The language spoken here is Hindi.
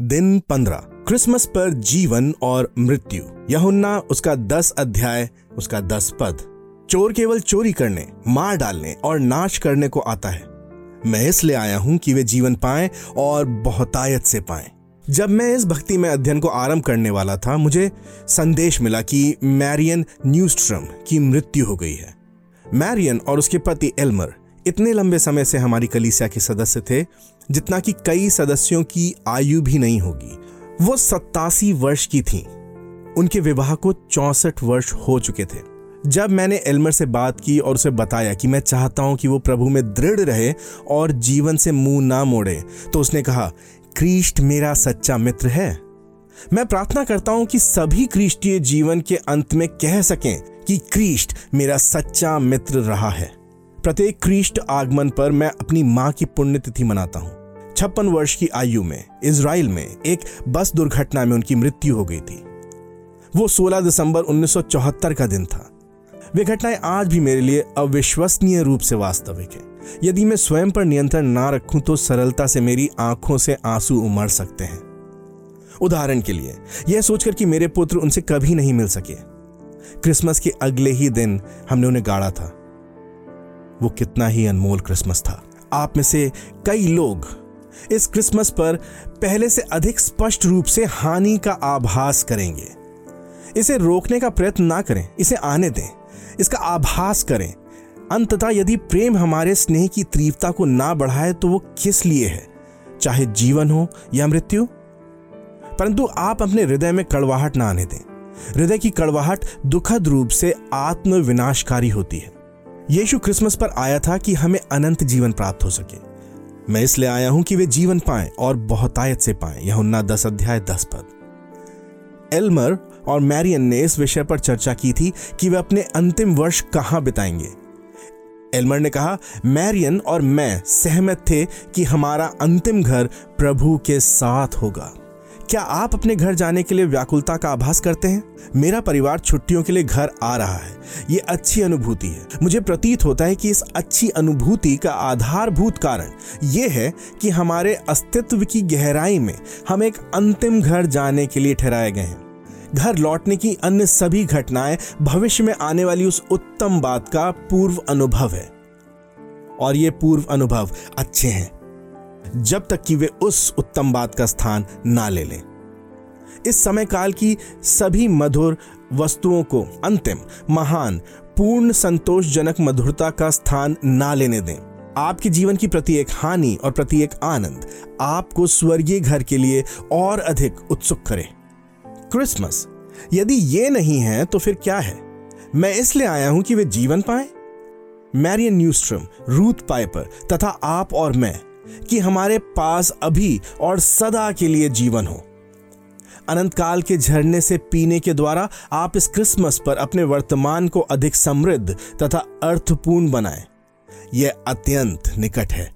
दिन पंद्रह क्रिसमस पर जीवन और मृत्यु। यहुन्ना, उसका दस अध्याय, उसका दस पद। चोर केवल चोरी करने, मार डालने और नाश करने को आता है। मैं इसलिए आया हूँ कि वे जीवन पाएँ और बहुतायत से पाएँ। जब मैं इस भक्ति में अध्ययन को आरंभ करने वाला था, मुझे संदेश मिला कि मैरियन न्यूस्ट्रम की मृत्यु हो गई है। मैरियन और उसके पति एल्मर इतने लंबे समय से हमारी कलीसिया के सदस्य थे, जितना कि कई सदस्यों की आयु भी नहीं होगी। वो सत्तासी वर्ष की थी। उनके विवाह को चौसठ वर्ष हो चुके थे। जब मैंने एल्मर से बात की और उसे बताया कि मैं चाहता हूँ कि वो प्रभु में दृढ़ रहे और जीवन से मुँह ना मोड़े तो उसने कहा, क्रिस्ट मेरा सच्चा मित्र है। मैं प्रार्थना करता हूँ कि सभी क्रिस्टीय जीवन के अंत में कह सकें कि क्रिस्ट मेरा सच्चा मित्र रहा है। प्रत्येक क्रिस्ट आगमन पर मैं अपनी माँ की पुण्यतिथि मनाता हूँ। छप्पन वर्ष की आयु में इसराइल में एक बस दुर्घटना में उनकी मृत्यु हो गई थी। वो 16 दिसंबर 1974 का दिन था। वे घटनाएँ आज भी मेरे लिए अविश्वसनीय रूप से वास्तविक है। यदि मैं स्वयं पर नियंत्रण ना रखूँ तो सरलता से मेरी आँखों से आँसू उमड़ सकते हैं। उदाहरण के लिए, यह सोचकर कि मेरे पुत्र उनसे कभी नहीं मिल सके। क्रिसमस के अगले ही दिन हमने उन्हें गाड़ा था। वो कितना ही अनमोल क्रिसमस था। आप में से कई लोग इस क्रिसमस पर पहले से अधिक स्पष्ट रूप से हानि का आभास करेंगे। इसे रोकने का प्रयत्न ना करें, इसे आने दें। इसका आभास करें। अंततः यदि प्रेम हमारे स्नेह की तीव्रता को ना बढ़ाए तो वो किस लिए है? चाहे जीवन हो या मृत्यु। परंतु आप अपने हृदय में कड़वाहट ना आने दें। हृदय की कड़वाहट दुखद रूप से आत्मविनाशकारी होती है। यीशु क्रिसमस पर आया था कि हमें अनंत जीवन प्राप्त हो सके। मैं इसलिए आया हूँ कि वे जीवन पाएँ और बहुतायत से पाएँ। यह उन्ना दस अध्याय दस पद। एल्मर और मैरियन ने इस विषय पर चर्चा की थी कि वे अपने अंतिम वर्ष कहाँ बिताएँगे। एल्मर ने कहा, मैरियन और मैं सहमत थे कि हमारा अंतिम घर प्रभु के साथ होगा। क्या आप अपने घर जाने के लिए व्याकुलता का आभास करते हैं? मेरा परिवार छुट्टियों के लिए घर आ रहा है। ये अच्छी अनुभूति है। मुझे प्रतीत होता है कि इस अच्छी अनुभूति का आधारभूत कारण ये है कि हमारे अस्तित्व की गहराई में हम एक अंतिम घर जाने के लिए ठहराए गए हैं। घर लौटने की अन्य सभी घटनाएँ भविष्य में आने वाली उस उत्तम बात का पूर्व अनुभव है। और ये पूर्व अनुभव अच्छे हैं। जब तक कि वे उस उत्तम बात का स्थान ना ले लें। इस समय काल की सभी मधुर वस्तुओं को अंतिम, महान, पूर्ण संतोषजनक मधुरता का स्थान ना लेने दें। आपके जीवन की प्रत्येक हानि और प्रत्येक आनंद आपको स्वर्गीय घर के लिए और अधिक उत्सुक करें। क्रिसमस, यदि ये नहीं है तो फिर क्या है? मैं इसलिए आया हूँ कि वे जीवन पाए? मैरियन न्यूस्ट्रम, रूथ पाइपर तथा आप और मैं कि हमारे पास अभी और सदा के लिए जीवन हो। अनंत काल के झरने से पीने के द्वारा आप इस क्रिसमस पर अपने वर्तमान को अधिक समृद्ध तथा अर्थपूर्ण बनाएँ। यह अत्यंत निकट है।